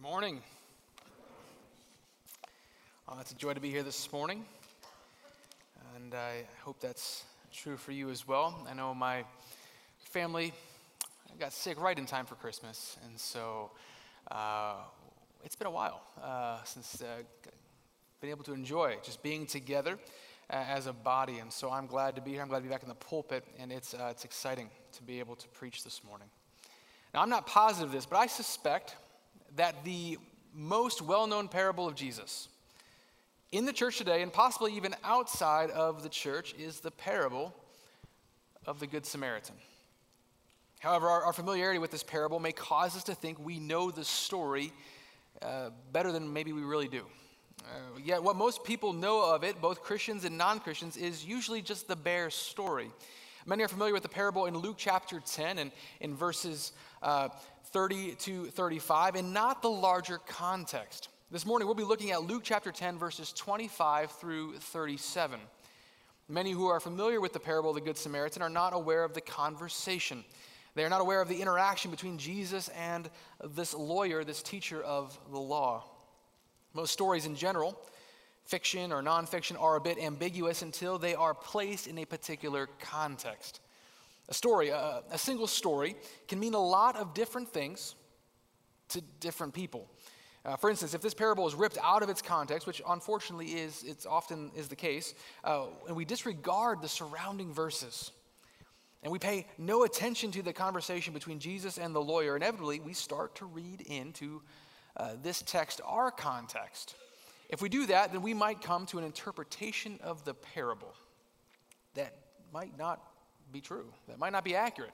Good morning. Uh, it's a joy to be here this morning, and I hope that's true for you as well. I know my family got sick right in time for Christmas, and so uh, it's been a while uh, since uh, been able to enjoy just being together uh, as a body, and so I'm glad to be here. I'm glad to be back in the pulpit, and it's uh, it's exciting to be able to preach this morning. Now, I'm not positive of this, but I suspect that the most well known parable of Jesus in the church today, and possibly even outside of the church, is the parable of the Good Samaritan. However, our, our familiarity with this parable may cause us to think we know the story uh, better than maybe we really do. Uh, yet, what most people know of it, both Christians and non Christians, is usually just the bare story. Many are familiar with the parable in Luke chapter 10 and in verses uh, 30 to 35, and not the larger context. This morning, we'll be looking at Luke chapter 10, verses 25 through 37. Many who are familiar with the parable of the Good Samaritan are not aware of the conversation. They are not aware of the interaction between Jesus and this lawyer, this teacher of the law. Most stories in general, fiction or nonfiction, are a bit ambiguous until they are placed in a particular context. A story, a, a single story, can mean a lot of different things to different people. Uh, for instance, if this parable is ripped out of its context, which unfortunately is, it's often is the case, uh, and we disregard the surrounding verses, and we pay no attention to the conversation between Jesus and the lawyer, inevitably we start to read into uh, this text our context. If we do that, then we might come to an interpretation of the parable that might not be true. That might not be accurate.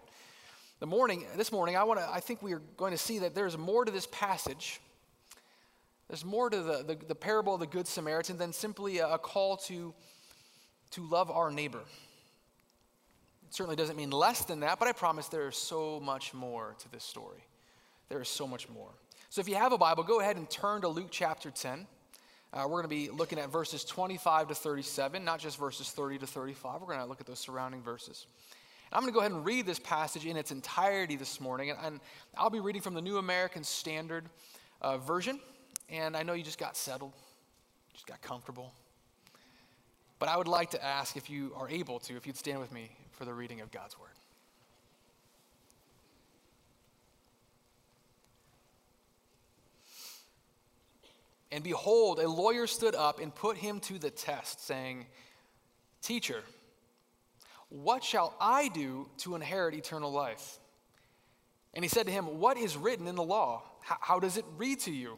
The morning, this morning, I want to. I think we are going to see that there's more to this passage. There's more to the, the, the parable of the Good Samaritan than simply a, a call to, to love our neighbor. It certainly doesn't mean less than that, but I promise there is so much more to this story. There is so much more. So if you have a Bible, go ahead and turn to Luke chapter 10. Uh, we're going to be looking at verses 25 to 37, not just verses 30 to 35. We're going to look at those surrounding verses. I'm going to go ahead and read this passage in its entirety this morning, and, and I'll be reading from the New American Standard uh, Version. And I know you just got settled, just got comfortable. But I would like to ask if you are able to, if you'd stand with me for the reading of God's Word. And behold, a lawyer stood up and put him to the test, saying, Teacher, what shall I do to inherit eternal life? And he said to him, What is written in the law? How, does it read to you?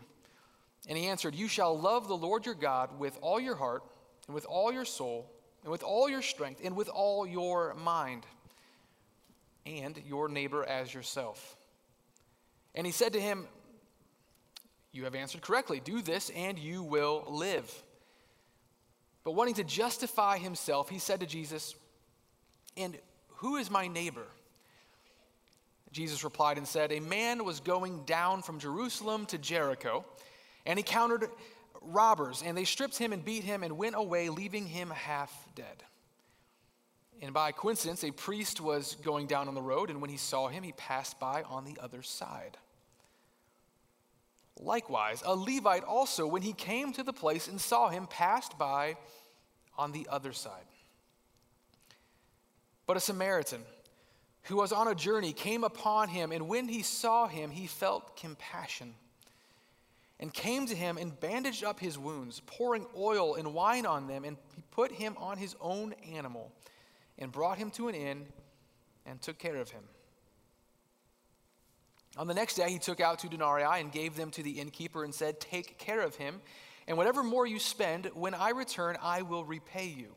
And he answered, You shall love the Lord your God with all your heart, and with all your soul, and with all your strength, and with all your mind, and your neighbor as yourself. And he said to him, you have answered correctly. Do this and you will live. But wanting to justify himself, he said to Jesus, And who is my neighbor? Jesus replied and said, A man was going down from Jerusalem to Jericho, and he encountered robbers, and they stripped him and beat him and went away, leaving him half dead. And by coincidence, a priest was going down on the road, and when he saw him, he passed by on the other side. Likewise, a Levite also, when he came to the place and saw him, passed by on the other side. But a Samaritan who was on a journey came upon him, and when he saw him, he felt compassion and came to him and bandaged up his wounds, pouring oil and wine on them, and he put him on his own animal and brought him to an inn and took care of him. On the next day, he took out two denarii and gave them to the innkeeper and said, Take care of him, and whatever more you spend, when I return, I will repay you.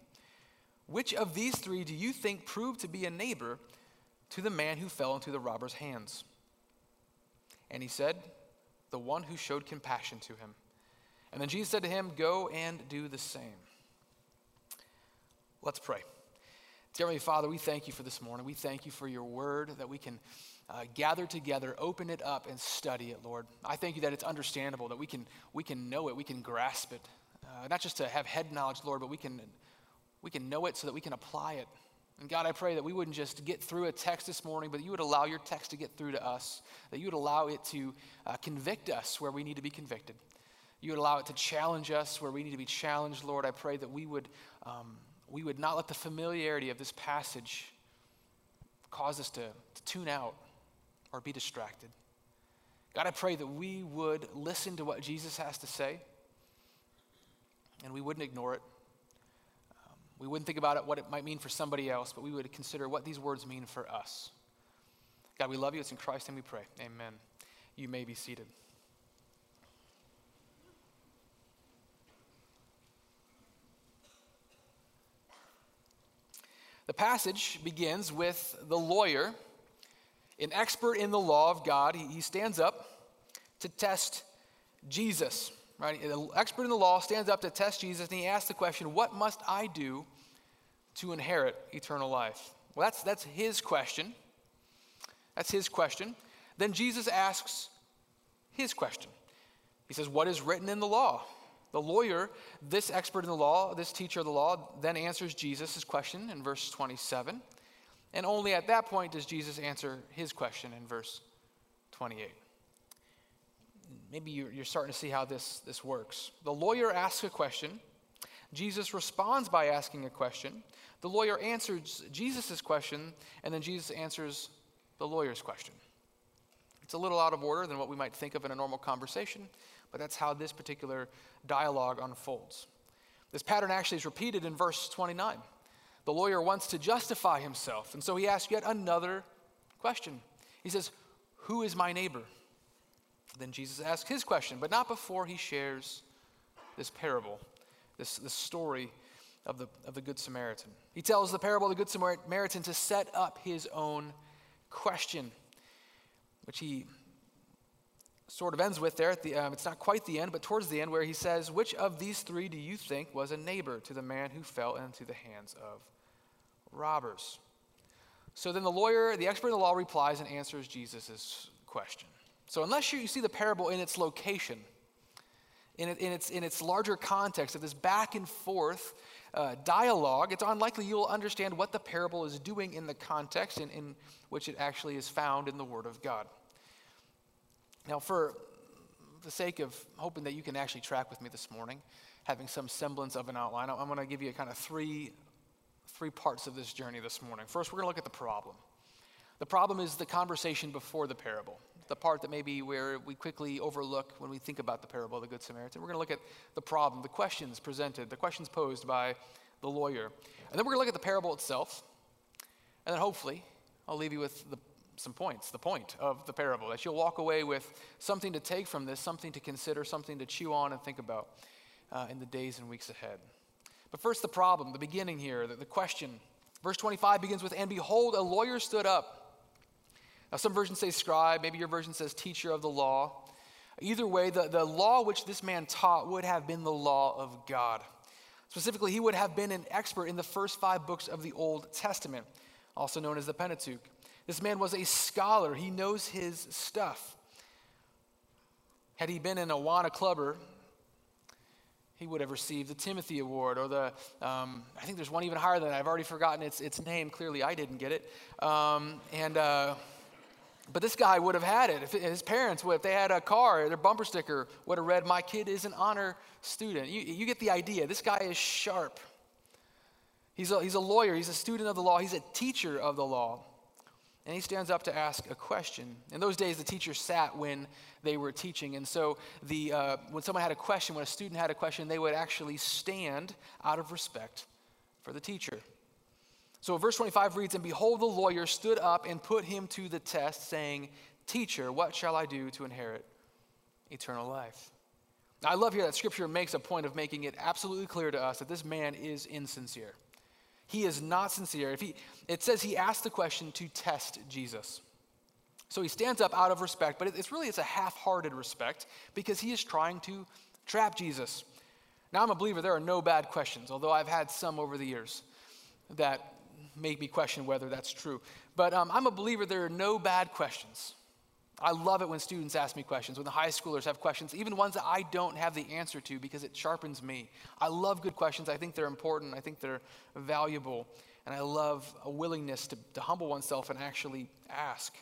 Which of these three do you think proved to be a neighbor to the man who fell into the robber's hands? And he said, The one who showed compassion to him. And then Jesus said to him, Go and do the same. Let's pray. Dear Father, we thank you for this morning. We thank you for your word that we can uh, gather together, open it up, and study it, Lord. I thank you that it's understandable, that we can, we can know it, we can grasp it. Uh, not just to have head knowledge, Lord, but we can, we can know it so that we can apply it And God, I pray that we wouldn't just get through a text this morning, but you would allow your text to get through to us, that you would allow it to uh, convict us where we need to be convicted. You would allow it to challenge us where we need to be challenged, Lord. I pray that we would, um, we would not let the familiarity of this passage cause us to, to tune out or be distracted. God, I pray that we would listen to what Jesus has to say and we wouldn't ignore it. Um, we wouldn't think about it, what it might mean for somebody else, but we would consider what these words mean for us. God, we love you. It's in Christ and we pray. Amen. You may be seated. The passage begins with the lawyer, an expert in the law of God. He, he stands up to test Jesus right? An expert in the law stands up to test Jesus and he asks the question, What must I do to inherit eternal life? Well, that's, that's his question. That's his question. Then Jesus asks his question. He says, What is written in the law? The lawyer, this expert in the law, this teacher of the law, then answers Jesus' question in verse 27. And only at that point does Jesus answer his question in verse 28 maybe you're, starting to see how this, this works. The lawyer asks a question. Jesus responds by asking a question. The lawyer answers Jesus' question, and then Jesus answers the lawyer's question. It's a little out of order than what we might think of in a normal conversation, but that's how this particular dialogue unfolds. This pattern actually is repeated in verse 29. The lawyer wants to justify himself, and so he asks yet another question. He says, Who is my neighbor? Then Jesus asks his question, but not before he shares this parable, this, this story of the, of the Good Samaritan. He tells the parable of the Good Samaritan to set up his own question, which he sort of ends with there. At the, um, it's not quite the end, but towards the end, where he says, Which of these three do you think was a neighbor to the man who fell into the hands of robbers? So then the lawyer, the expert in the law, replies and answers Jesus' question. So, unless you, see the parable in its location, in, in, its, in its larger context of this back and forth uh, dialogue, it's unlikely you'll understand what the parable is doing in the context in, in which it actually is found in the Word of God. Now, for the sake of hoping that you can actually track with me this morning, having some semblance of an outline, I'm going to give you kind of three, three parts of this journey this morning. First, we're going to look at the problem. The problem is the conversation before the parable the part that maybe where we quickly overlook when we think about the parable of the Good Samaritan. We're going to look at the problem, the questions presented, the questions posed by the lawyer. And then we're going to look at the parable itself. And then hopefully, I'll leave you with the, some points, the point of the parable, that you'll walk away with something to take from this, something to consider, something to chew on and think about uh, in the days and weeks ahead. But first, the problem, the beginning here, the, the question. Verse 25 begins with, And behold, a lawyer stood up now, some versions say scribe, maybe your version says teacher of the law. Either way, the, the law which this man taught would have been the law of God. Specifically, he would have been an expert in the first five books of the Old Testament, also known as the Pentateuch. This man was a scholar, he knows his stuff. Had he been an Awana clubber, he would have received the Timothy Award or the, um, I think there's one even higher than that. I've already forgotten its, its name. Clearly, I didn't get it. Um, and, uh, but this guy would have had it. If his parents would, if they had a car, their bumper sticker would have read, My kid is an honor student. You, you get the idea. This guy is sharp. He's a, he's a lawyer, he's a student of the law, he's a teacher of the law. And he stands up to ask a question. In those days, the teacher sat when they were teaching. And so, the, uh, when someone had a question, when a student had a question, they would actually stand out of respect for the teacher. So verse 25 reads, And behold, the lawyer stood up and put him to the test, saying, Teacher, what shall I do to inherit eternal life? Now, I love here that scripture makes a point of making it absolutely clear to us that this man is insincere. He is not sincere. If he, it says he asked the question to test Jesus. So he stands up out of respect, but it's really it's a half-hearted respect because he is trying to trap Jesus. Now I'm a believer there are no bad questions, although I've had some over the years that make me question whether that's true. But um, I'm a believer there are no bad questions. I love it when students ask me questions, when the high schoolers have questions, even ones that I don't have the answer to because it sharpens me. I love good questions. I think they're important. I think they're valuable. And I love a willingness to, to humble oneself and actually ask.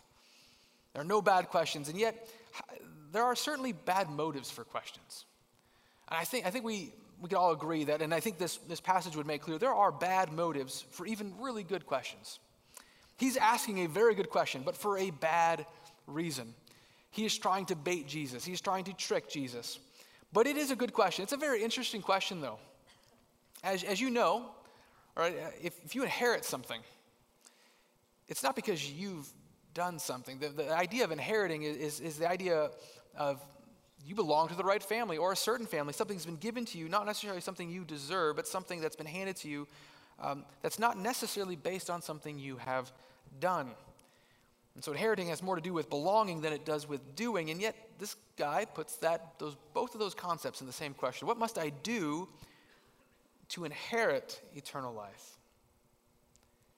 There are no bad questions, and yet there are certainly bad motives for questions. And I think, I think we, we can all agree that, and I think this, this passage would make clear, there are bad motives for even really good questions. He's asking a very good question, but for a bad reason. He is trying to bait Jesus, he's trying to trick Jesus. But it is a good question. It's a very interesting question, though. As, as you know, right, if, if you inherit something, it's not because you've done something. The, the idea of inheriting is, is, is the idea of you belong to the right family or a certain family. Something's been given to you, not necessarily something you deserve, but something that's been handed to you um, that's not necessarily based on something you have done. And so inheriting has more to do with belonging than it does with doing. And yet this guy puts that those both of those concepts in the same question. What must I do to inherit eternal life?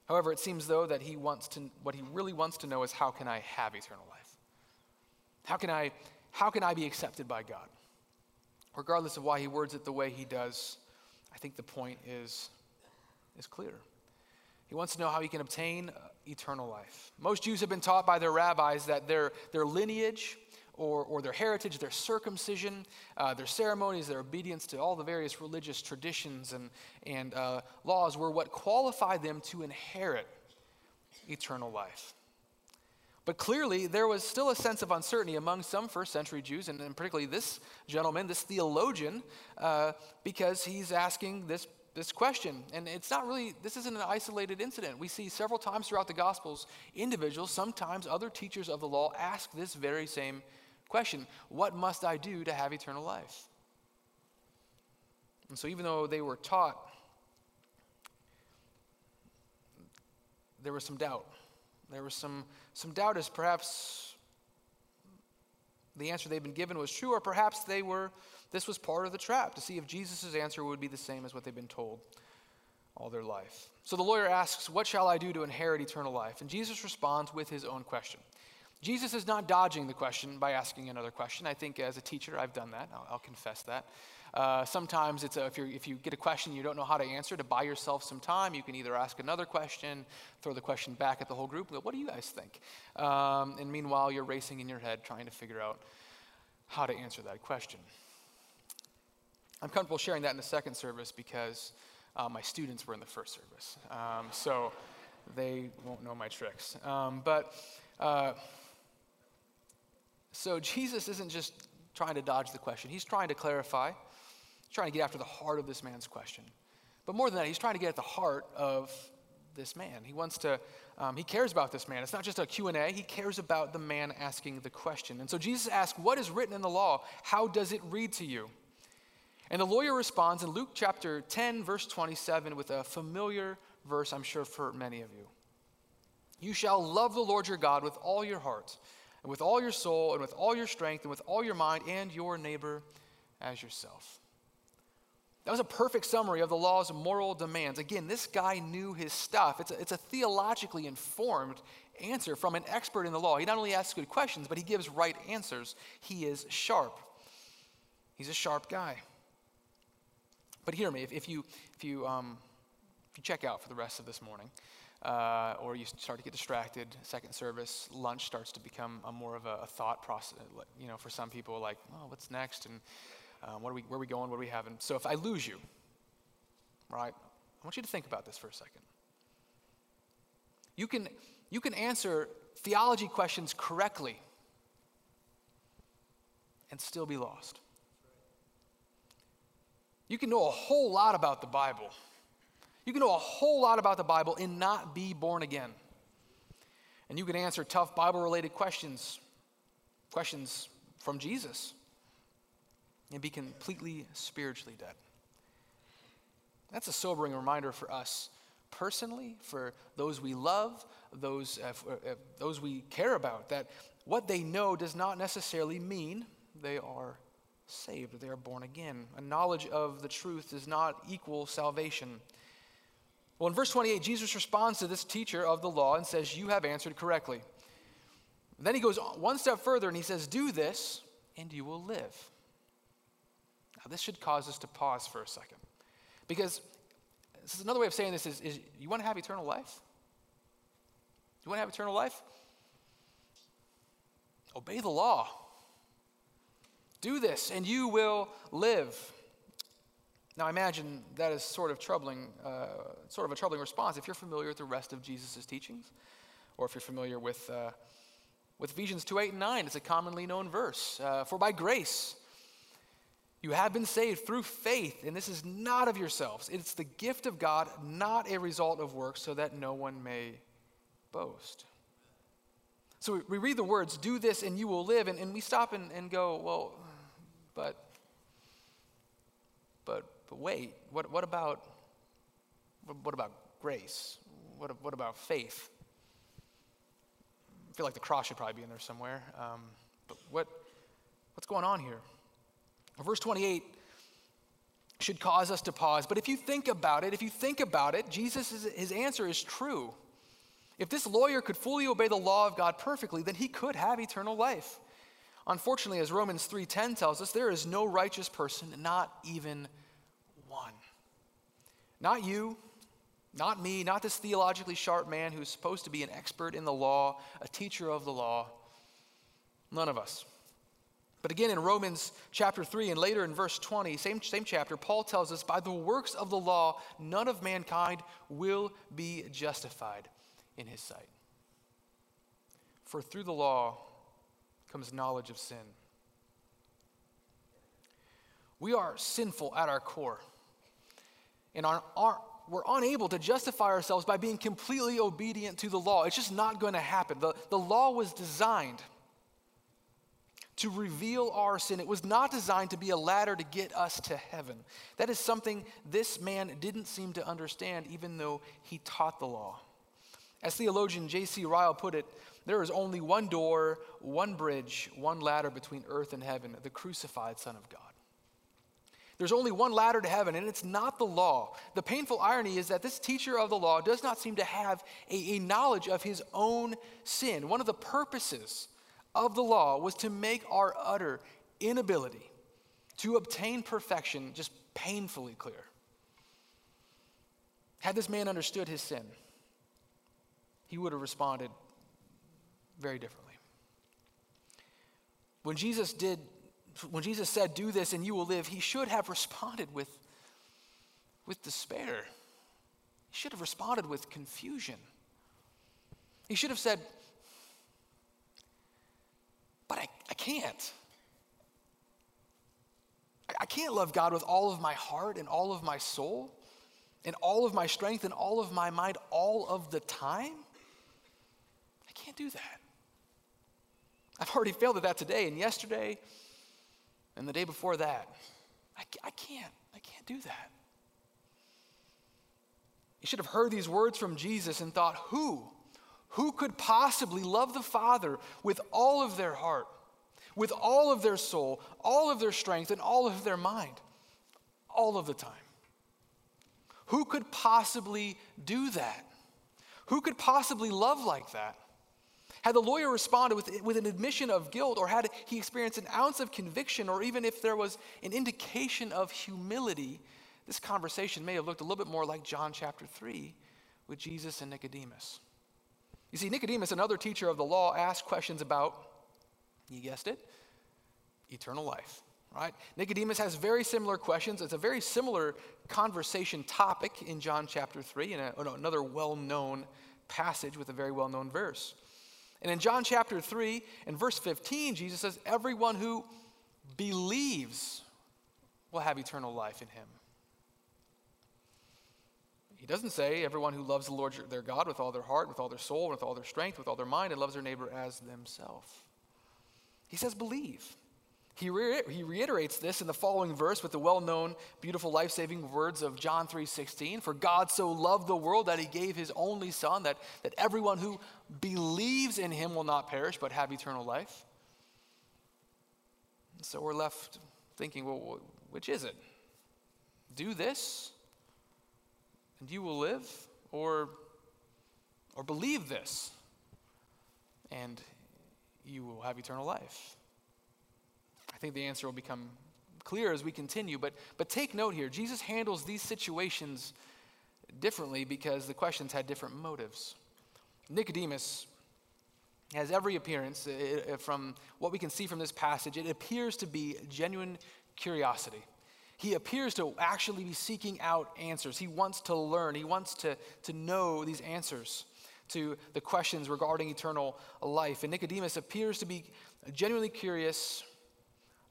However, it seems though that he wants to what he really wants to know is how can I have eternal life? How can I how can I be accepted by God? Regardless of why he words it the way he does, I think the point is, is clear. He wants to know how he can obtain uh, eternal life. Most Jews have been taught by their rabbis that their, their lineage or, or their heritage, their circumcision, uh, their ceremonies, their obedience to all the various religious traditions and, and uh, laws were what qualified them to inherit eternal life. But clearly, there was still a sense of uncertainty among some first century Jews, and, and particularly this gentleman, this theologian, uh, because he's asking this, this question. And it's not really, this isn't an isolated incident. We see several times throughout the Gospels, individuals, sometimes other teachers of the law, ask this very same question What must I do to have eternal life? And so, even though they were taught, there was some doubt. There was some, some doubt as perhaps the answer they'd been given was true, or perhaps they were, this was part of the trap to see if Jesus' answer would be the same as what they've been told all their life. So the lawyer asks, What shall I do to inherit eternal life? And Jesus responds with his own question. Jesus is not dodging the question by asking another question. I think as a teacher, I've done that. I'll, I'll confess that. Uh, sometimes it's a, if, if you get a question you don't know how to answer, to buy yourself some time, you can either ask another question, throw the question back at the whole group, go, what do you guys think? Um, and meanwhile, you're racing in your head trying to figure out how to answer that question. I'm comfortable sharing that in the second service because uh, my students were in the first service. Um, so they won't know my tricks. Um, but uh, so Jesus isn't just trying to dodge the question, he's trying to clarify. He's trying to get after the heart of this man's question. But more than that, he's trying to get at the heart of this man. He wants to, um, he cares about this man. It's not just a Q&A. He cares about the man asking the question. And so Jesus asks, what is written in the law? How does it read to you? And the lawyer responds in Luke chapter 10, verse 27, with a familiar verse, I'm sure, for many of you. You shall love the Lord your God with all your heart, and with all your soul, and with all your strength, and with all your mind, and your neighbor as yourself. That was a perfect summary of the law's moral demands. Again, this guy knew his stuff. It's a, it's a theologically informed answer from an expert in the law. He not only asks good questions, but he gives right answers. He is sharp. He's a sharp guy. But hear me, if, if you, if, you, um, if you check out for the rest of this morning, uh, or you start to get distracted, second service, lunch starts to become a more of a, a thought process, you know, for some people, like, oh, what's next? And um, what are we, where are we going? What are we having? So if I lose you, right, I want you to think about this for a second. You can, you can answer theology questions correctly and still be lost. You can know a whole lot about the Bible. You can know a whole lot about the Bible and not be born again. And you can answer tough Bible related questions, questions from Jesus and be completely spiritually dead. That's a sobering reminder for us personally, for those we love, those, uh, for, uh, those we care about, that what they know does not necessarily mean they are saved, they are born again. A knowledge of the truth does not equal salvation. Well, in verse 28, Jesus responds to this teacher of the law and says, You have answered correctly. Then he goes one step further and he says, Do this and you will live. Now, this should cause us to pause for a second. Because this is another way of saying this is, is you want to have eternal life? You want to have eternal life? Obey the law. Do this and you will live. Now, I imagine that is sort of troubling, uh, sort of a troubling response if you're familiar with the rest of Jesus' teachings, or if you're familiar with, uh, with Ephesians 2 8 and 9. It's a commonly known verse. Uh, For by grace you have been saved through faith, and this is not of yourselves. It's the gift of God, not a result of works, so that no one may boast. So we read the words, do this and you will live, and, and we stop and, and go, well, but, but, but wait, what, what about, what about grace? What, what about faith? I feel like the cross should probably be in there somewhere. Um, but what, what's going on here? Verse 28 should cause us to pause. But if you think about it, if you think about it, Jesus, his answer is true. If this lawyer could fully obey the law of God perfectly, then he could have eternal life. Unfortunately, as Romans 3:10 tells us, there is no righteous person, not even one. Not you, not me, not this theologically sharp man who's supposed to be an expert in the law, a teacher of the law. None of us. But again, in Romans chapter 3 and later in verse 20, same, same chapter, Paul tells us, by the works of the law, none of mankind will be justified in his sight. For through the law comes knowledge of sin. We are sinful at our core. And our, our, we're unable to justify ourselves by being completely obedient to the law. It's just not going to happen. The, the law was designed to reveal our sin. It was not designed to be a ladder to get us to heaven. That is something this man didn't seem to understand, even though he taught the law. As theologian J.C. Ryle put it, there is only one door, one bridge, one ladder between earth and heaven the crucified Son of God. There's only one ladder to heaven, and it's not the law. The painful irony is that this teacher of the law does not seem to have a, a knowledge of his own sin. One of the purposes of the law was to make our utter inability to obtain perfection just painfully clear. Had this man understood his sin, he would have responded very differently. When Jesus did, when Jesus said, Do this and you will live, he should have responded with, with despair. He should have responded with confusion. He should have said, but I, I can't. I, I can't love God with all of my heart and all of my soul and all of my strength and all of my mind all of the time. I can't do that. I've already failed at that today and yesterday and the day before that. I, I can't. I can't do that. You should have heard these words from Jesus and thought, who? Who could possibly love the Father with all of their heart, with all of their soul, all of their strength, and all of their mind, all of the time? Who could possibly do that? Who could possibly love like that? Had the lawyer responded with, with an admission of guilt, or had he experienced an ounce of conviction, or even if there was an indication of humility, this conversation may have looked a little bit more like John chapter 3 with Jesus and Nicodemus. You see, Nicodemus, another teacher of the law, asked questions about, you guessed it, eternal life, right? Nicodemus has very similar questions. It's a very similar conversation topic in John chapter 3, and oh another well known passage with a very well known verse. And in John chapter 3 and verse 15, Jesus says, Everyone who believes will have eternal life in him. He doesn't say everyone who loves the Lord their God with all their heart, with all their soul, with all their strength, with all their mind, and loves their neighbor as themselves. He says believe. He, re- he reiterates this in the following verse with the well-known, beautiful, life-saving words of John 3:16. For God so loved the world that he gave his only son, that, that everyone who believes in him will not perish, but have eternal life. So we're left thinking, well, which is it? Do this and you will live, or, or believe this, and you will have eternal life. I think the answer will become clear as we continue, but, but take note here Jesus handles these situations differently because the questions had different motives. Nicodemus has every appearance, from what we can see from this passage, it appears to be genuine curiosity. He appears to actually be seeking out answers. He wants to learn, he wants to, to know these answers to the questions regarding eternal life. And Nicodemus appears to be genuinely curious.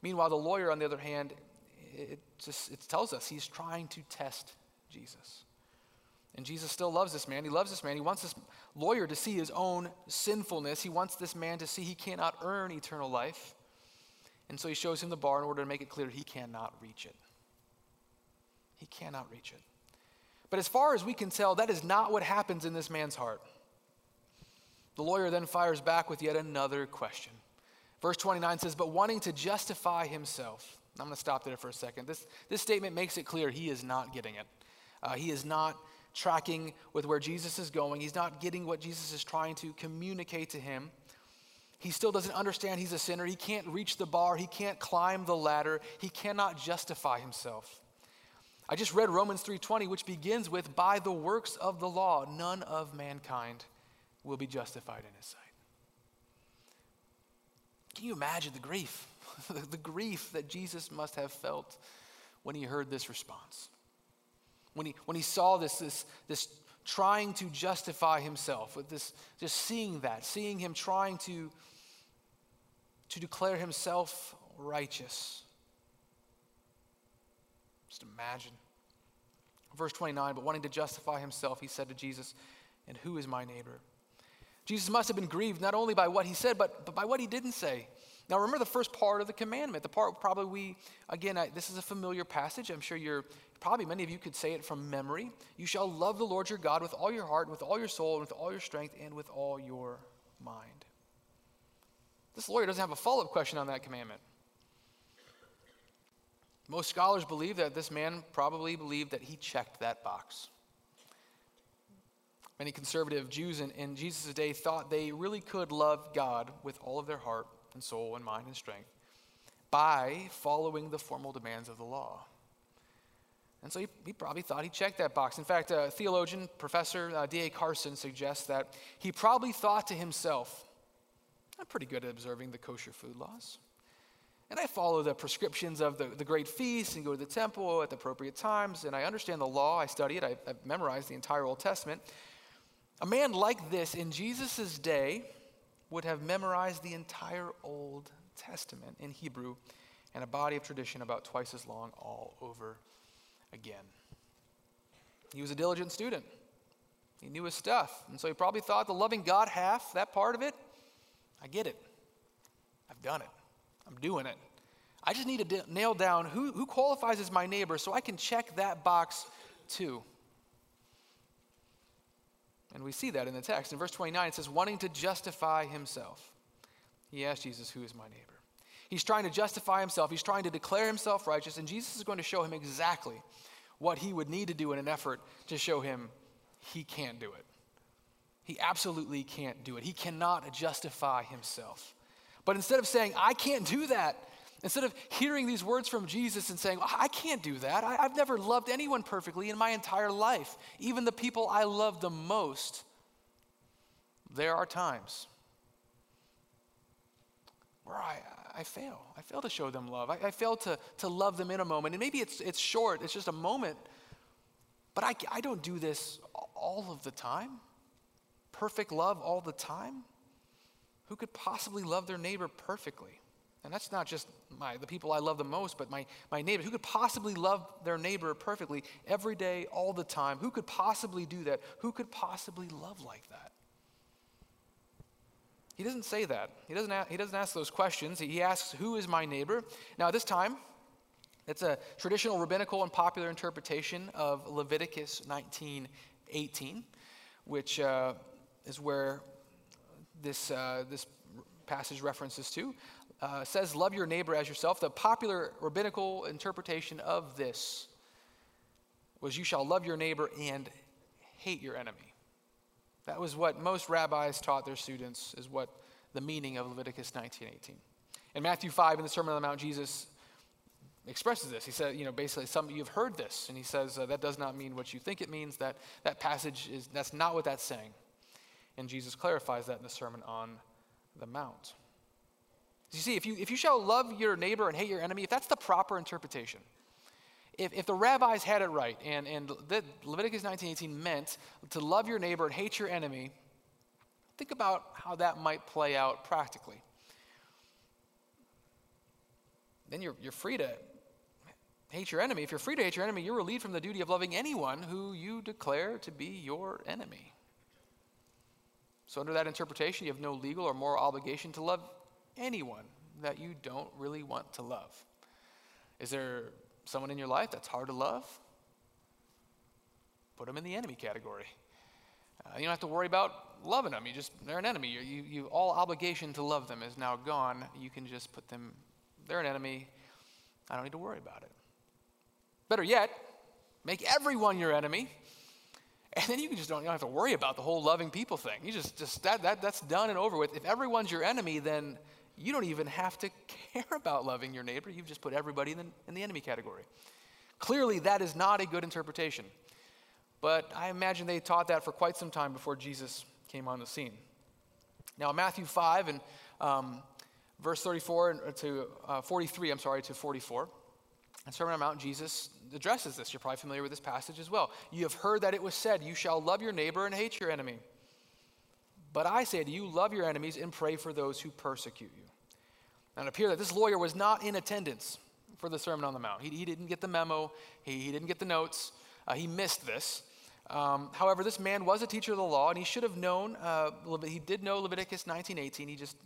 Meanwhile, the lawyer, on the other hand, it just it tells us he's trying to test Jesus. And Jesus still loves this man. He loves this man. He wants this lawyer to see his own sinfulness. He wants this man to see he cannot earn eternal life. And so he shows him the bar in order to make it clear he cannot reach it. He cannot reach it. But as far as we can tell, that is not what happens in this man's heart. The lawyer then fires back with yet another question. Verse 29 says, But wanting to justify himself. I'm going to stop there for a second. This, this statement makes it clear he is not getting it. Uh, he is not tracking with where Jesus is going. He's not getting what Jesus is trying to communicate to him. He still doesn't understand he's a sinner. He can't reach the bar. He can't climb the ladder. He cannot justify himself. I just read Romans 3:20 which begins with by the works of the law none of mankind will be justified in his sight. Can you imagine the grief? the grief that Jesus must have felt when he heard this response when he, when he saw this, this, this trying to justify himself, with this, just seeing that, seeing him trying to, to declare himself righteous. Just imagine. Verse 29, but wanting to justify himself, he said to Jesus, And who is my neighbor? Jesus must have been grieved not only by what he said, but, but by what he didn't say. Now, remember the first part of the commandment. The part probably we, again, I, this is a familiar passage. I'm sure you're, probably many of you could say it from memory. You shall love the Lord your God with all your heart, with all your soul, and with all your strength, and with all your mind. This lawyer doesn't have a follow up question on that commandment. Most scholars believe that this man probably believed that he checked that box. Many conservative Jews in, in Jesus' day thought they really could love God with all of their heart and soul and mind and strength by following the formal demands of the law. And so he, he probably thought he checked that box. In fact, a theologian, Professor uh, D.A. Carson, suggests that he probably thought to himself, I'm pretty good at observing the kosher food laws. And I follow the prescriptions of the, the great feasts and go to the temple at the appropriate times. And I understand the law. I study it. I, I've memorized the entire Old Testament. A man like this in Jesus' day would have memorized the entire Old Testament in Hebrew and a body of tradition about twice as long all over again. He was a diligent student. He knew his stuff. And so he probably thought the loving God half, that part of it, I get it. I've done it. I'm doing it. I just need to nail down who, who qualifies as my neighbor so I can check that box too. And we see that in the text. In verse 29, it says, wanting to justify himself. He asked Jesus, Who is my neighbor? He's trying to justify himself. He's trying to declare himself righteous. And Jesus is going to show him exactly what he would need to do in an effort to show him he can't do it. He absolutely can't do it. He cannot justify himself. But instead of saying, I can't do that, Instead of hearing these words from Jesus and saying, I can't do that. I, have never loved anyone perfectly in my entire life, even the people I love the most. There are times where I, I fail. I fail to show them love. I, I fail to, to love them in a moment. And maybe it's, it's short, it's just a moment, but I, I don't do this all of the time. Perfect love all the time. Who could possibly love their neighbor perfectly? And that's not just my, the people I love the most, but my, my neighbors. Who could possibly love their neighbor perfectly every day, all the time? Who could possibly do that? Who could possibly love like that? He doesn't say that. He doesn't, he doesn't ask those questions. He asks, Who is my neighbor? Now, this time, it's a traditional rabbinical and popular interpretation of Leviticus 19 18, which uh, is where this, uh, this passage references to uh, says, Love your neighbor as yourself. The popular rabbinical interpretation of this was, You shall love your neighbor and hate your enemy. That was what most rabbis taught their students, is what the meaning of Leviticus 19:18. In Matthew 5, in the Sermon on the Mount, Jesus expresses this. He said, you know, basically, some you've heard this, and he says uh, that does not mean what you think it means. That that passage is that's not what that's saying, and Jesus clarifies that in the Sermon on the Mount. You see, if you if you shall love your neighbor and hate your enemy, if that's the proper interpretation, if, if the rabbis had it right, and and Leviticus 19:18 meant to love your neighbor and hate your enemy, think about how that might play out practically. Then you're, you're free to hate your enemy. If you're free to hate your enemy, you're relieved from the duty of loving anyone who you declare to be your enemy. So, under that interpretation, you have no legal or moral obligation to love anyone that you don't really want to love. Is there someone in your life that's hard to love? Put them in the enemy category. Uh, you don't have to worry about loving them. You just they're an enemy. You, you, you, all obligation to love them is now gone. You can just put them. They're an enemy. I don't need to worry about it. Better yet, make everyone your enemy. And then you just don't, you don't have to worry about the whole loving people thing. You just, just that, that, that's done and over with. If everyone's your enemy, then you don't even have to care about loving your neighbor. You've just put everybody in the, in the enemy category. Clearly, that is not a good interpretation. But I imagine they taught that for quite some time before Jesus came on the scene. Now, Matthew 5 and um, verse 34 to uh, 43, I'm sorry, to 44. And Sermon on the Mount, Jesus addresses this. You're probably familiar with this passage as well. You have heard that it was said, You shall love your neighbor and hate your enemy. But I say to you, love your enemies and pray for those who persecute you. Now, it appears that this lawyer was not in attendance for the Sermon on the Mount. He, he didn't get the memo, he, he didn't get the notes, uh, he missed this. Um, however, this man was a teacher of the law, and he should have known, uh, he did know Leviticus 19:18. He just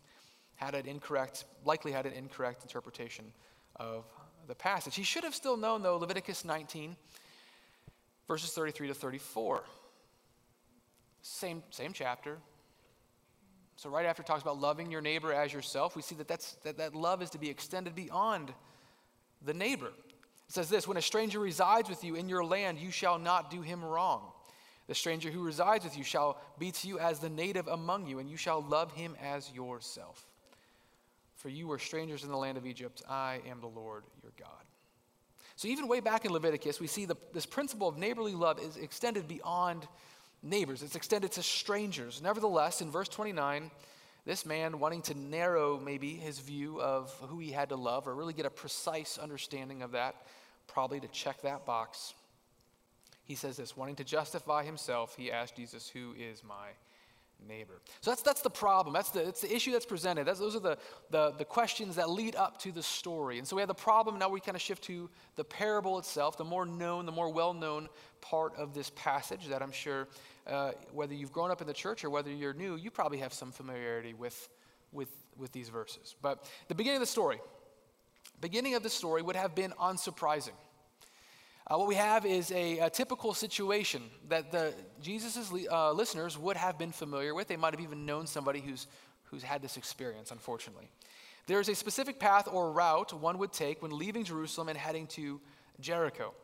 had an incorrect, likely had an incorrect interpretation of the passage. He should have still known, though, Leviticus 19, verses 33 to 34. Same, same chapter. So, right after it talks about loving your neighbor as yourself, we see that, that's, that that love is to be extended beyond the neighbor. It says this When a stranger resides with you in your land, you shall not do him wrong. The stranger who resides with you shall be to you as the native among you, and you shall love him as yourself. For you were strangers in the land of Egypt. I am the Lord your God. So, even way back in Leviticus, we see the, this principle of neighborly love is extended beyond neighbors, it's extended to strangers. Nevertheless, in verse 29, this man, wanting to narrow maybe his view of who he had to love or really get a precise understanding of that, probably to check that box, he says this wanting to justify himself, he asked Jesus, Who is my neighbor. So that's, that's the problem. That's the, it's the issue that's presented. That's, those are the, the, the questions that lead up to the story. And so we have the problem. Now we kind of shift to the parable itself, the more known, the more well known part of this passage that I'm sure, uh, whether you've grown up in the church or whether you're new, you probably have some familiarity with, with, with these verses. But the beginning of the story, beginning of the story would have been unsurprising. Uh, what we have is a, a, typical situation that the Jesus' uh, listeners would have been familiar with. They might have even known somebody who's, who's had this experience, unfortunately. There's a specific path or route one would take when leaving Jerusalem and heading to Jericho.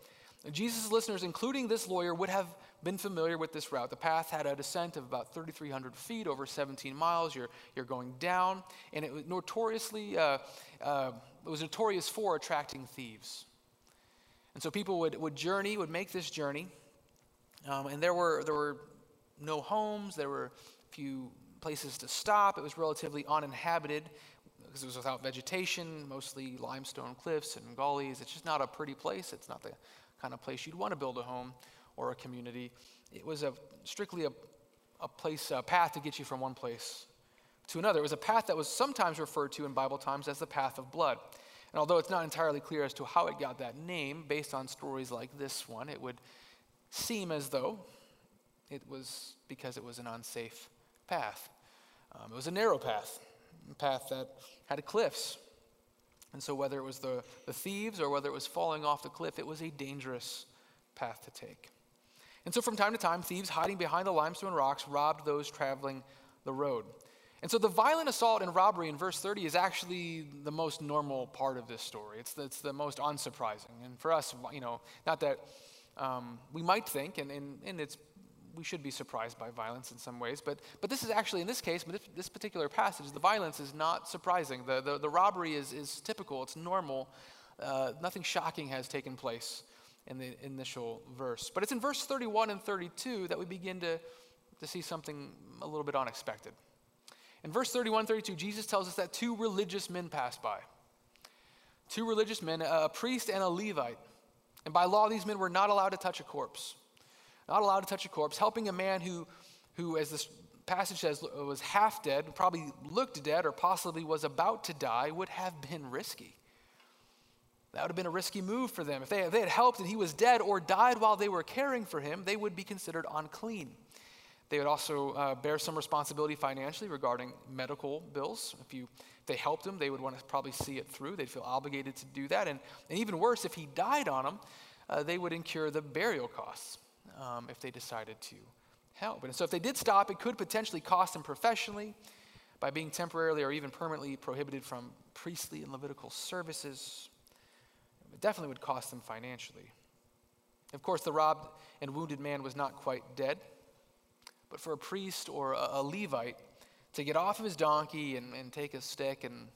Jesus' listeners, including this lawyer, would have been familiar with this route. The path had a descent of about 3,300 feet over 17 miles. You're, you're going down, and it was notoriously uh, uh it was notorious for attracting thieves. And so people would, would journey, would make this journey. Um, and there were, there were no homes, there were few places to stop. It was relatively uninhabited because it was without vegetation, mostly limestone cliffs and gullies. It's just not a pretty place. It's not the kind of place you'd want to build a home or a community. It was a, strictly a, a place, a path to get you from one place to another. It was a path that was sometimes referred to in Bible times as the path of blood. And although it's not entirely clear as to how it got that name, based on stories like this one, it would seem as though it was because it was an unsafe path. Um, it was a narrow path, a path that had cliffs. And so, whether it was the, the thieves or whether it was falling off the cliff, it was a dangerous path to take. And so, from time to time, thieves hiding behind the limestone rocks robbed those traveling the road. And so the violent assault and robbery in verse 30 is actually the most normal part of this story. It's the, it's the most unsurprising. And for us, you know, not that um, we might think, and, and, and it's, we should be surprised by violence in some ways, but, but this is actually, in this case, this, this particular passage, the violence is not surprising. The, the, the robbery is, is typical, it's normal. Uh, nothing shocking has taken place in the initial verse. But it's in verse 31 and 32 that we begin to, to see something a little bit unexpected. In verse 31 32, Jesus tells us that two religious men passed by. Two religious men, a priest and a Levite. And by law, these men were not allowed to touch a corpse. Not allowed to touch a corpse, helping a man who, who as this passage says, was half dead, probably looked dead, or possibly was about to die, would have been risky. That would have been a risky move for them. If they, if they had helped and he was dead or died while they were caring for him, they would be considered unclean. They would also uh, bear some responsibility financially regarding medical bills. If, you, if they helped him, they would want to probably see it through. They'd feel obligated to do that. And, and even worse, if he died on them, uh, they would incur the burial costs um, if they decided to help. And so if they did stop, it could potentially cost them professionally by being temporarily or even permanently prohibited from priestly and Levitical services. It definitely would cost them financially. Of course, the robbed and wounded man was not quite dead. But for a priest or a, a Levite to get off of his donkey and, and take a stick and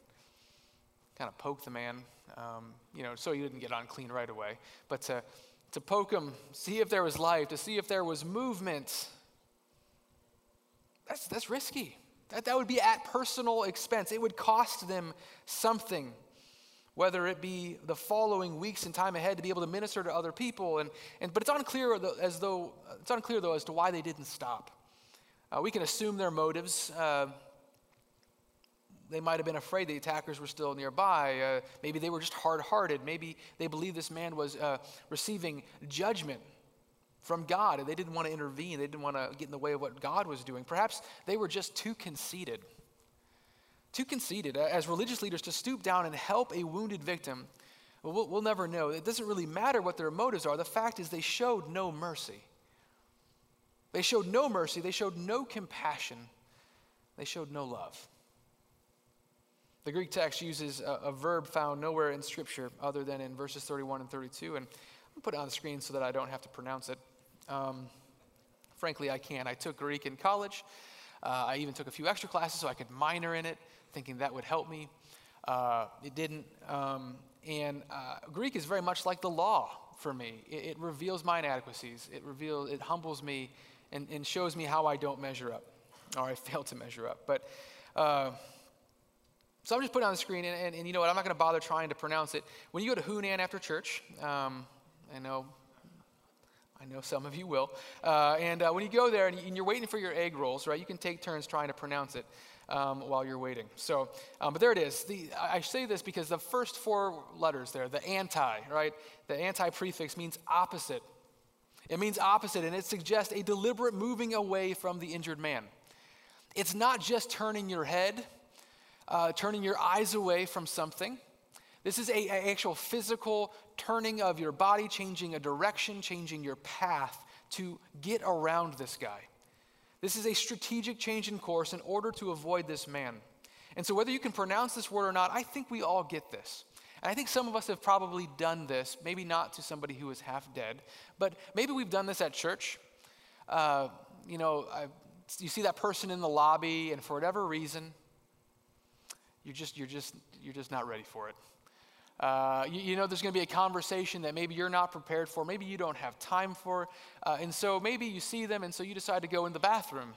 kind of poke the man, um, you know, so he didn't get unclean right away, but to, to poke him, see if there was life, to see if there was movement, that's, that's risky. That, that would be at personal expense. It would cost them something, whether it be the following weeks and time ahead to be able to minister to other people. And, and, but it's unclear, as though, it's unclear, though, as to why they didn't stop. Uh, we can assume their motives. Uh, they might have been afraid the attackers were still nearby. Uh, maybe they were just hard hearted. Maybe they believed this man was uh, receiving judgment from God and they didn't want to intervene. They didn't want to get in the way of what God was doing. Perhaps they were just too conceited. Too conceited as religious leaders to stoop down and help a wounded victim. We'll, we'll never know. It doesn't really matter what their motives are. The fact is, they showed no mercy. They showed no mercy, they showed no compassion, they showed no love. The Greek text uses a, a, verb found nowhere in Scripture other than in verses 31 and 32. And I'll put it on the screen so that I don't have to pronounce it. Um, frankly, I can. I took Greek in college. Uh, I even took a few extra classes so I could minor in it, thinking that would help me. Uh, it didn't. Um, and uh, Greek is very much like the law for me. It, it reveals my inadequacies. It reveals. It humbles me and, and shows me how I don't measure up, or I fail to measure up. But uh, so I'm just putting on the screen, and, and, and, you know what? I'm not going to bother trying to pronounce it. When you go to Hunan after church, um, I know. I know some of you will. Uh, and uh, when you go there and you're waiting for your egg rolls, right, you can take turns trying to pronounce it um, while you're waiting. So, um, but there it is. The, I say this because the first four letters there, the anti, right, the anti prefix means opposite. It means opposite, and it suggests a deliberate moving away from the injured man. It's not just turning your head, uh, turning your eyes away from something. This is a, a actual physical turning of your body, changing a direction, changing your path to get around this guy. This is a strategic change in course in order to avoid this man. And so, whether you can pronounce this word or not, I think we all get this. And I think some of us have probably done this, maybe not to somebody who is half dead, but maybe we've done this at church. Uh, you know, I, you see that person in the lobby, and for whatever reason, you're just, you're just, you're just not ready for it. Uh, you, you, know, there's going to be a conversation that maybe you're not prepared for, maybe you don't have time for, uh, and so maybe you see them, and so you decide to go in the bathroom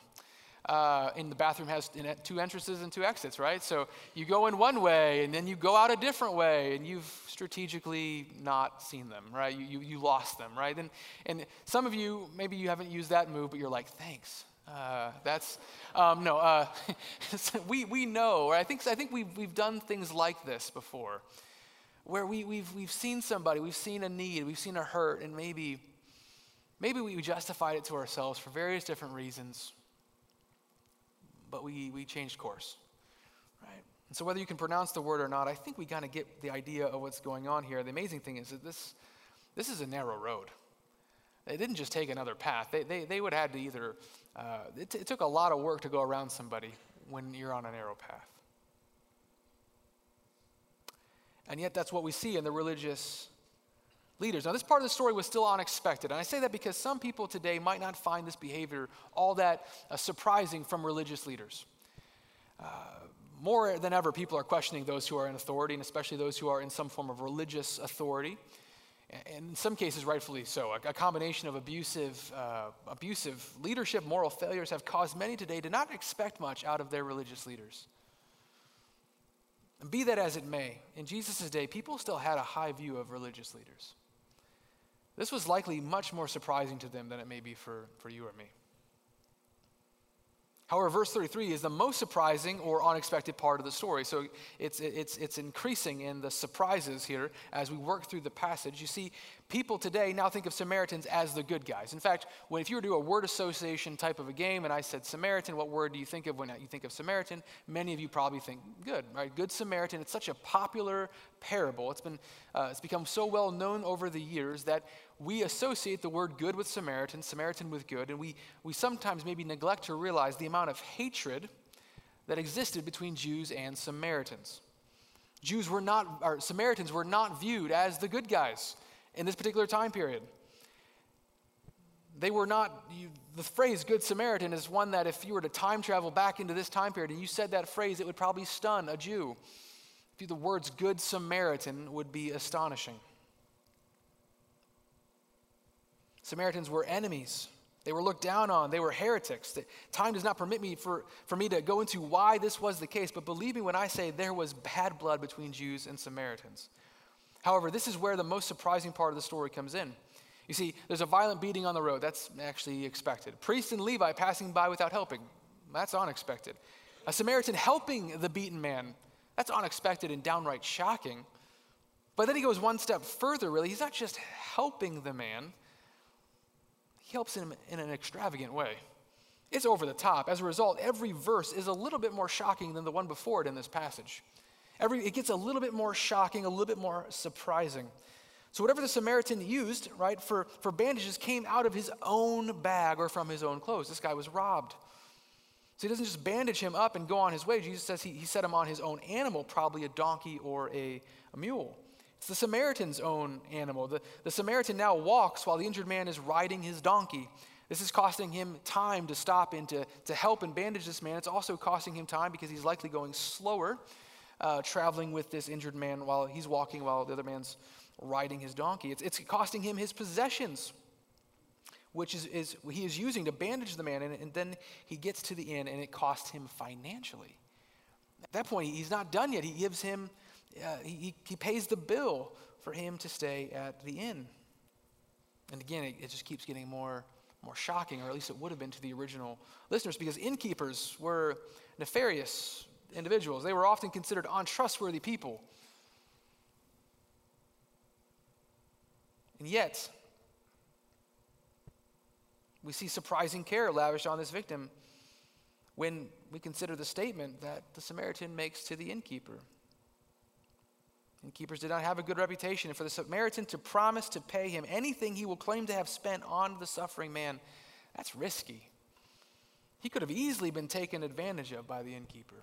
uh, and the bathroom has two entrances and two exits, right? So you go in one way and then you go out a different way and you've strategically not seen them, right? You, you, you lost them, right? And, and some of you, maybe you haven't used that move, but you're like, thanks. Uh, that's, um, no, uh, we, we know, I think, I think we've, we've done things like this before, where we, we've, we've seen somebody, we've seen a need, we've seen a hurt, and maybe, maybe we justified it to ourselves for various different reasons but we, we changed course, right? And so whether you can pronounce the word or not, I think we kind of get the idea of what's going on here. The amazing thing is that this, this is a narrow road. They didn't just take another path. They, they, they would have had to either, uh, it, t- it took a lot of work to go around somebody when you're on a narrow path. And yet, that's what we see in the religious leaders. Now, this part of the story was still unexpected. And I say that because some people today might not find this behavior all that uh, surprising from religious leaders. Uh, more than ever, people are questioning those who are in authority, and especially those who are in some form of religious authority. And in some cases, rightfully so. A, combination of abusive, uh, abusive leadership, moral failures have caused many today to not expect much out of their religious leaders. And be that as it may, in Jesus' day, people still had a high view of religious leaders. This was likely much more surprising to them than it may be for, for you or me. However, verse 33 is the most surprising or unexpected part of the story. So it's, it's, it's increasing in the surprises here as we work through the passage. You see, people today now think of Samaritans as the good guys. In fact, when if you were to do a word association type of a game and I said Samaritan, what word do you think of when you think of Samaritan? Many of you probably think good, right? Good Samaritan. It's such a popular parable. It's been uh, it's become so well known over the years that we associate the word good with Samaritan, Samaritan with good, and we, we sometimes maybe neglect to realize the amount of hatred that existed between Jews and Samaritans. Jews were not, or Samaritans were not viewed as the good guys in this particular time period. They were not, you, the phrase Good Samaritan is one that if you were to time travel back into this time period and you said that phrase, it would probably stun a Jew. The words Good Samaritan would be astonishing. Samaritans were enemies. They were looked down on. They were heretics. Time does not permit me for, for me to go into why this was the case, but believe me when I say there was bad blood between Jews and Samaritans. However, this is where the most surprising part of the story comes in. You see, there's a violent beating on the road. That's actually expected. Priest and Levi passing by without helping. That's unexpected. A Samaritan helping the beaten man. That's unexpected and downright shocking. But then he goes one step further, really. He's not just helping the man, he helps him in an extravagant way. It's over the top. As a result, every verse is a little bit more shocking than the one before it in this passage. Every, it gets a little bit more shocking, a little bit more surprising. So, whatever the Samaritan used, right, for, for bandages came out of his own bag or from his own clothes. This guy was robbed. So, he doesn't just bandage him up and go on his way. Jesus says he, he set him on his own animal, probably a donkey or a, a mule. It's the Samaritan's own animal. The, the Samaritan now walks while the injured man is riding his donkey. This is costing him time to stop and to, to help and bandage this man. It's also costing him time because he's likely going slower, uh, traveling with this injured man while he's walking while the other man's riding his donkey. It's, it's costing him his possessions, which is, is he is using to bandage the man. And, and then he gets to the inn and it costs him financially. At that point, he's not done yet. He gives him uh, he, he pays the bill for him to stay at the inn. And again, it, it just keeps getting more, more shocking, or at least it would have been to the original listeners, because innkeepers were nefarious individuals. They were often considered untrustworthy people. And yet, we see surprising care lavished on this victim when we consider the statement that the Samaritan makes to the innkeeper. Innkeepers did not have a good reputation. And for the Samaritan to promise to pay him anything he will claim to have spent on the suffering man, that's risky. He could have easily been taken advantage of by the innkeeper.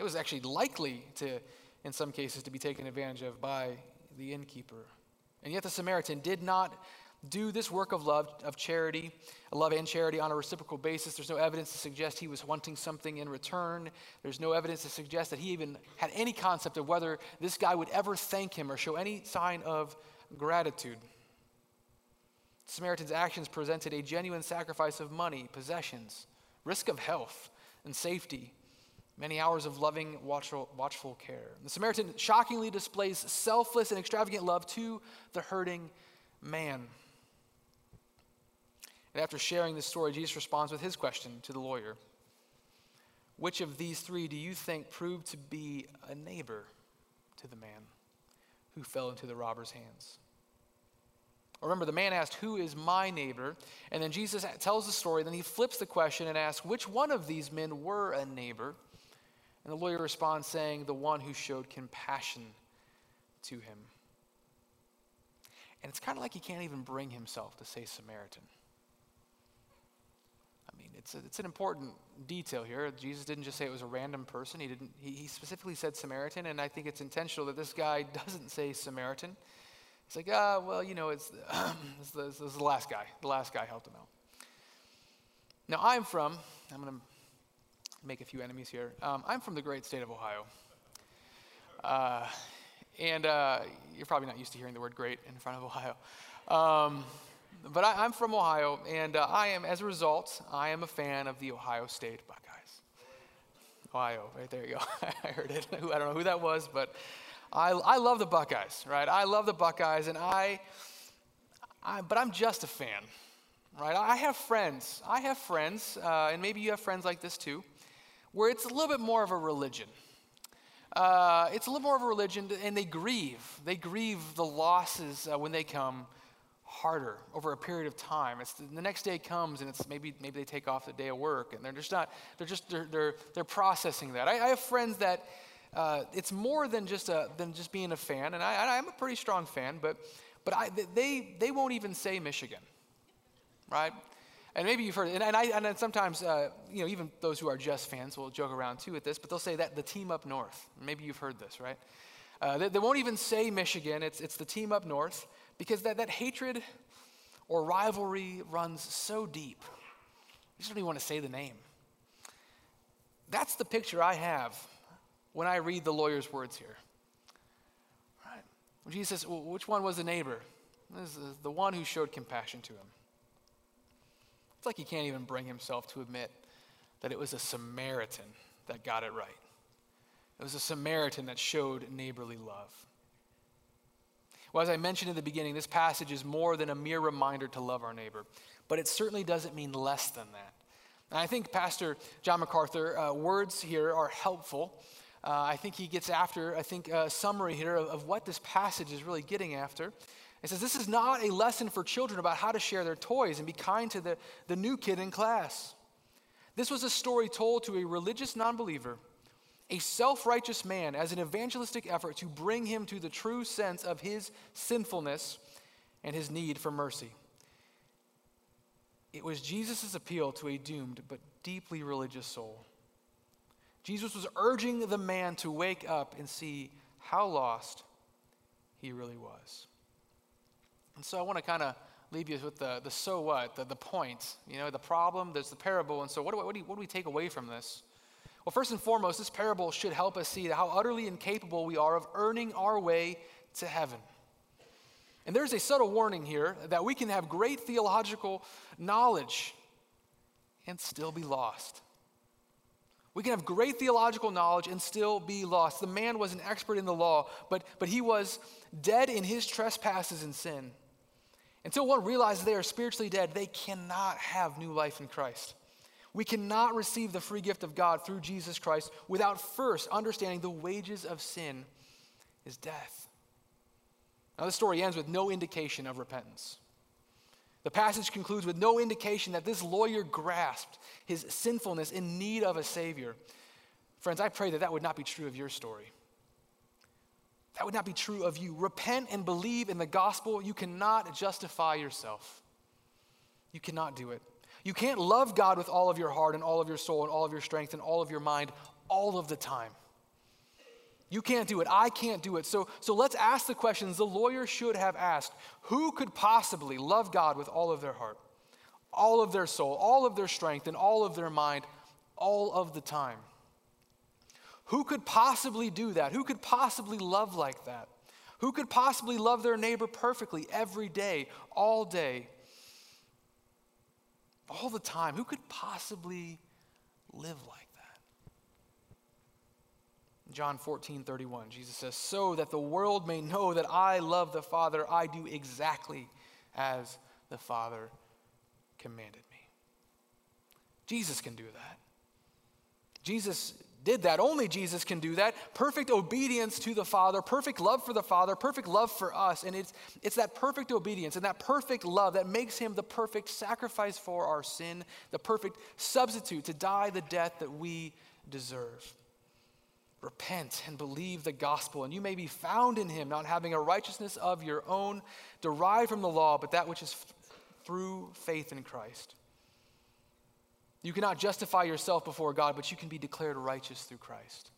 It was actually likely to, in some cases, to be taken advantage of by the innkeeper. And yet the Samaritan did not do this work of love, of charity, love and charity on a reciprocal basis. There's no evidence to suggest he was wanting something in return. There's no evidence to suggest that he even had any concept of whether this guy would ever thank him or show any sign of gratitude. The Samaritan's actions presented a genuine sacrifice of money, possessions, risk of health and safety, many hours of loving, watchful, watchful care. The Samaritan shockingly displays selfless and extravagant love to the hurting man. And after sharing this story, Jesus responds with his question to the lawyer Which of these three do you think proved to be a neighbor to the man who fell into the robber's hands? Remember, the man asked, Who is my neighbor? And then Jesus tells the story. Then he flips the question and asks, Which one of these men were a neighbor? And the lawyer responds, saying, The one who showed compassion to him. And it's kind of like he can't even bring himself to say Samaritan I mean, it's, a, it's an important detail here. Jesus didn't just say it was a random person. He, didn't, he, he specifically said Samaritan, and I think it's intentional that this guy doesn't say Samaritan. He's like, ah, well, you know, it's, it's, the, it's the last guy. The last guy helped him out. Now, I'm from, I'm going to make a few enemies here. Um, I'm from the great state of Ohio. Uh, and uh, you're probably not used to hearing the word great in front of Ohio. Um, but I, am from Ohio, and uh, I am, as a result, I am a fan of the Ohio State Buckeyes. Ohio, right there you go. I heard it. I don't know who that was, but I, I love the Buckeyes, right? I love the Buckeyes, and I, I but I'm just a fan, right? I have friends. I have friends, uh, and maybe you have friends like this too, where it's a little bit more of a religion. Uh, it's a little more of a religion, and they grieve. They grieve the losses uh, when they come harder over a period of time. It's the, the, next day comes, and it's maybe maybe they take off the day of work, and they're just not. They're just they're they're, they're processing that. I, I have friends that uh, it's more than just a than just being a fan, and I, I'm a pretty strong fan, but but I, they they won't even say Michigan, right? And maybe you've heard, and, and I, and sometimes, uh, you know, even those who are just fans will joke around too with this, but they'll say that the team up north. Maybe you've heard this, right? Uh, they, they, won't even say Michigan, it's, it's the team up north, because that, that hatred or rivalry runs so deep. You just don't even want to say the name. That's the picture I have when I read the lawyer's words here. Right? When Jesus says, well, which one was the neighbor? The one who showed compassion to him. It's like he can't even bring himself to admit that it was a Samaritan that got it right. It was a Samaritan that showed neighborly love. Well, as I mentioned in the beginning, this passage is more than a mere reminder to love our neighbor, but it certainly doesn't mean less than that. And I think Pastor John MacArthur, uh, words here are helpful. Uh, I think he gets after, I think, a summary here of, of what this passage is really getting after. It says, This is not a lesson for children about how to share their toys and be kind to the, the new kid in class. This was a story told to a religious non believer, a self righteous man, as an evangelistic effort to bring him to the true sense of his sinfulness and his need for mercy. It was Jesus' appeal to a doomed but deeply religious soul. Jesus was urging the man to wake up and see how lost he really was. And so I want to kind of leave you with the, the so what, the, the point. You know, the problem, there's the parable. And so what do, what, do, what do we take away from this? Well, first and foremost, this parable should help us see how utterly incapable we are of earning our way to heaven. And there's a subtle warning here that we can have great theological knowledge and still be lost. We can have great theological knowledge and still be lost. The man was an expert in the law, but, but he was dead in his trespasses and sin. Until one realizes they are spiritually dead, they cannot have new life in Christ. We cannot receive the free gift of God through Jesus Christ without first understanding the wages of sin is death. Now, this story ends with no indication of repentance. The passage concludes with no indication that this lawyer grasped his sinfulness in need of a Savior. Friends, I pray that that would not be true of your story. That would not be true of you. Repent and believe in the gospel. You cannot justify yourself. You cannot do it. You can't love God with all of your heart and all of your soul and all of your strength and all of your mind all of the time. You can't do it. I can't do it. So, so let's ask the questions the lawyer should have asked Who could possibly love God with all of their heart, all of their soul, all of their strength, and all of their mind all of the time? Who could possibly do that? Who could possibly love like that? Who could possibly love their neighbor perfectly every day, all day, all the time? Who could possibly live like that? John 14, 31, Jesus says, So that the world may know that I love the Father, I do exactly as the Father commanded me. Jesus can do that. Jesus did that. Only Jesus can do that. Perfect obedience to the Father, perfect love for the Father, perfect love for us. And it's, it's that perfect obedience and that perfect love that makes him the perfect sacrifice for our sin, the perfect substitute to die the death that we deserve. Repent and believe the gospel, and you may be found in him, not having a righteousness of your own derived from the law, but that which is f- through faith in Christ. You cannot justify yourself before God, but you can be declared righteous through Christ.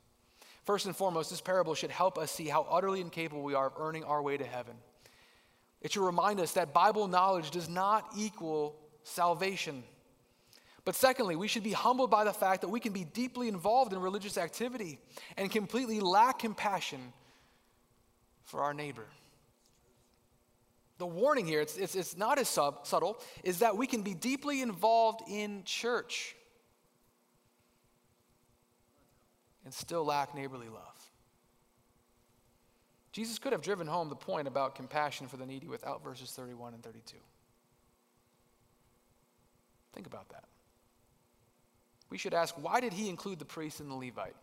First and foremost, this parable should help us see how utterly incapable we are of earning our way to heaven. It should remind us that Bible knowledge does not equal salvation. But secondly, we should be humbled by the fact that we can be deeply involved in religious activity and completely lack compassion for our neighbor. The warning here, it's, it's, it's not as sub, subtle, is that we can be deeply involved in church and still lack neighborly love. Jesus could have driven home the point about compassion for the needy without verses 31 and 32. Think about that. We should ask why did he include the priest and the Levite?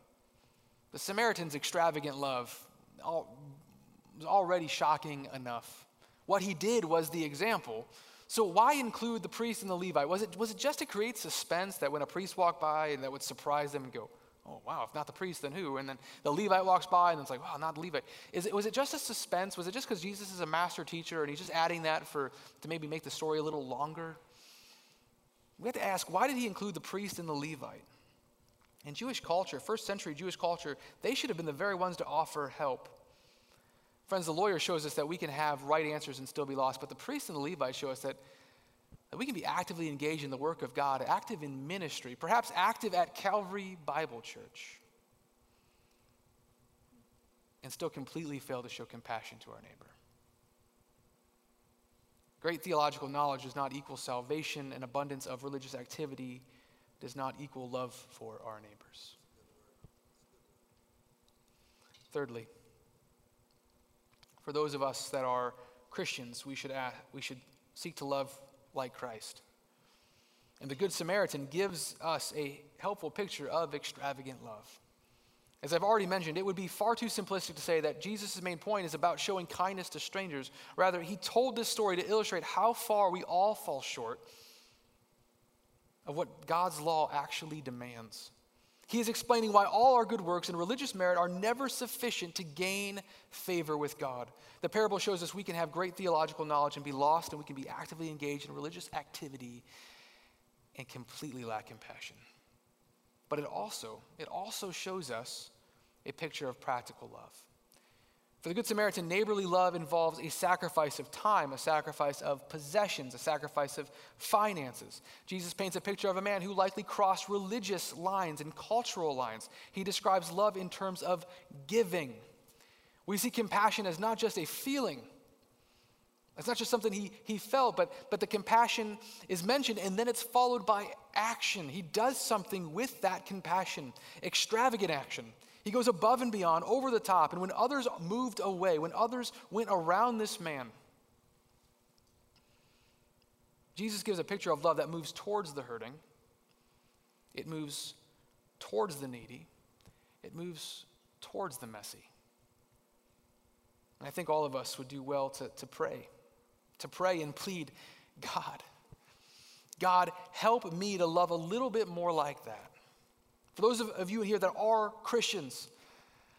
The Samaritan's extravagant love was already shocking enough. What he did was the example. So why include the priest and the Levite? Was it, was it just to create suspense that when a priest walked by and that would surprise them and go, oh, wow, if not the priest, then who? And then the Levite walks by and it's like, wow, not the Levite. Is it, was it just a suspense? Was it just because Jesus is a master teacher and he's just adding that for, to maybe make the story a little longer? We have to ask, why did he include the priest and the Levite? In Jewish culture, first century Jewish culture, they should have been the very ones to offer help. Friends, the lawyer shows us that we can have right answers and still be lost, but the priest and the Levite show us that that we can be actively engaged in the work of God, active in ministry, perhaps active at Calvary Bible Church, and still completely fail to show compassion to our neighbor. Great theological knowledge does not equal salvation, and abundance of religious activity does not equal love for our neighbors. Thirdly, for those of us that are Christians, we should, ask, we should seek to love like Christ. And the Good Samaritan gives us a helpful picture of extravagant love. As I've already mentioned, it would be far too simplistic to say that Jesus' main point is about showing kindness to strangers. Rather, he told this story to illustrate how far we all fall short of what God's law actually demands. He is explaining why all our good works and religious merit are never sufficient to gain favor with God. The parable shows us we can have great theological knowledge and be lost, and we can be actively engaged in religious activity and completely lack compassion. But it also, it also shows us a picture of practical love. For the Good Samaritan, neighborly love involves a sacrifice of time, a sacrifice of possessions, a sacrifice of finances. Jesus paints a picture of a man who likely crossed religious lines and cultural lines. He describes love in terms of giving. We see compassion as not just a feeling, it's not just something he, he felt, but, but the compassion is mentioned and then it's followed by action. He does something with that compassion, extravagant action. He goes above and beyond, over the top. And when others moved away, when others went around this man, Jesus gives a picture of love that moves towards the hurting, it moves towards the needy, it moves towards the messy. And I think all of us would do well to, to pray, to pray and plead, God, God, help me to love a little bit more like that. For those of, of you here that are Christians,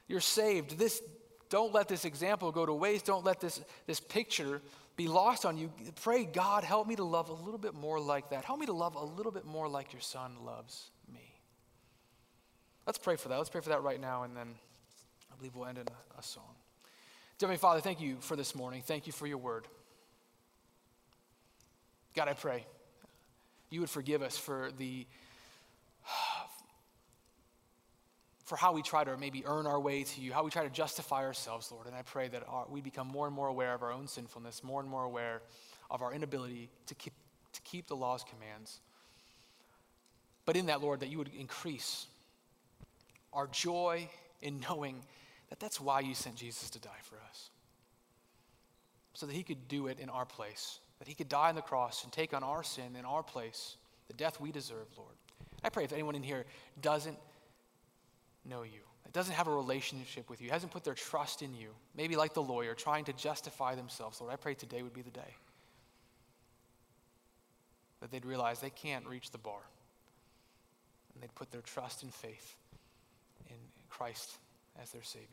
you're saved. This, don't let this example go to waste. Don't let this, this picture be lost on you. Pray, God, help me to love a little bit more like that. Help me to love a little bit more like your son loves me. Let's pray for that. Let's pray for that right now, and then I believe we'll end in a, a song. Dear Father, thank you for this morning. Thank you for your word. God, I pray you would forgive us for the for how we try to maybe earn our way to you, how we try to justify ourselves, Lord. And I pray that our, we become more and more aware of our own sinfulness, more and more aware of our inability to keep, to keep the law's commands. But in that, Lord, that you would increase our joy in knowing that that's why you sent Jesus to die for us. So that he could do it in our place, that he could die on the cross and take on our sin in our place, the death we deserve, Lord. I pray if anyone in here doesn't know you, that doesn't have a relationship with you, hasn't put their trust in you, maybe like the lawyer, trying to justify themselves, Lord, I pray today would be the day that they'd realize they can't reach the bar. And they'd put their trust and faith in Christ as their Savior.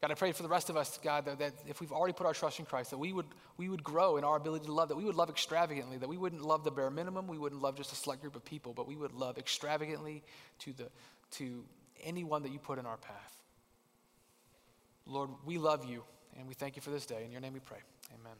God, I pray for the rest of us, God, that, that, if we've already put our trust in Christ, that we would, we would grow in our ability to love, that we would love extravagantly, that we wouldn't love the bare minimum, we wouldn't love just a select group of people, but we would love extravagantly to, the, to anyone that you put in our path. Lord, we love you, and we thank you for this day. In your name we pray. Amen.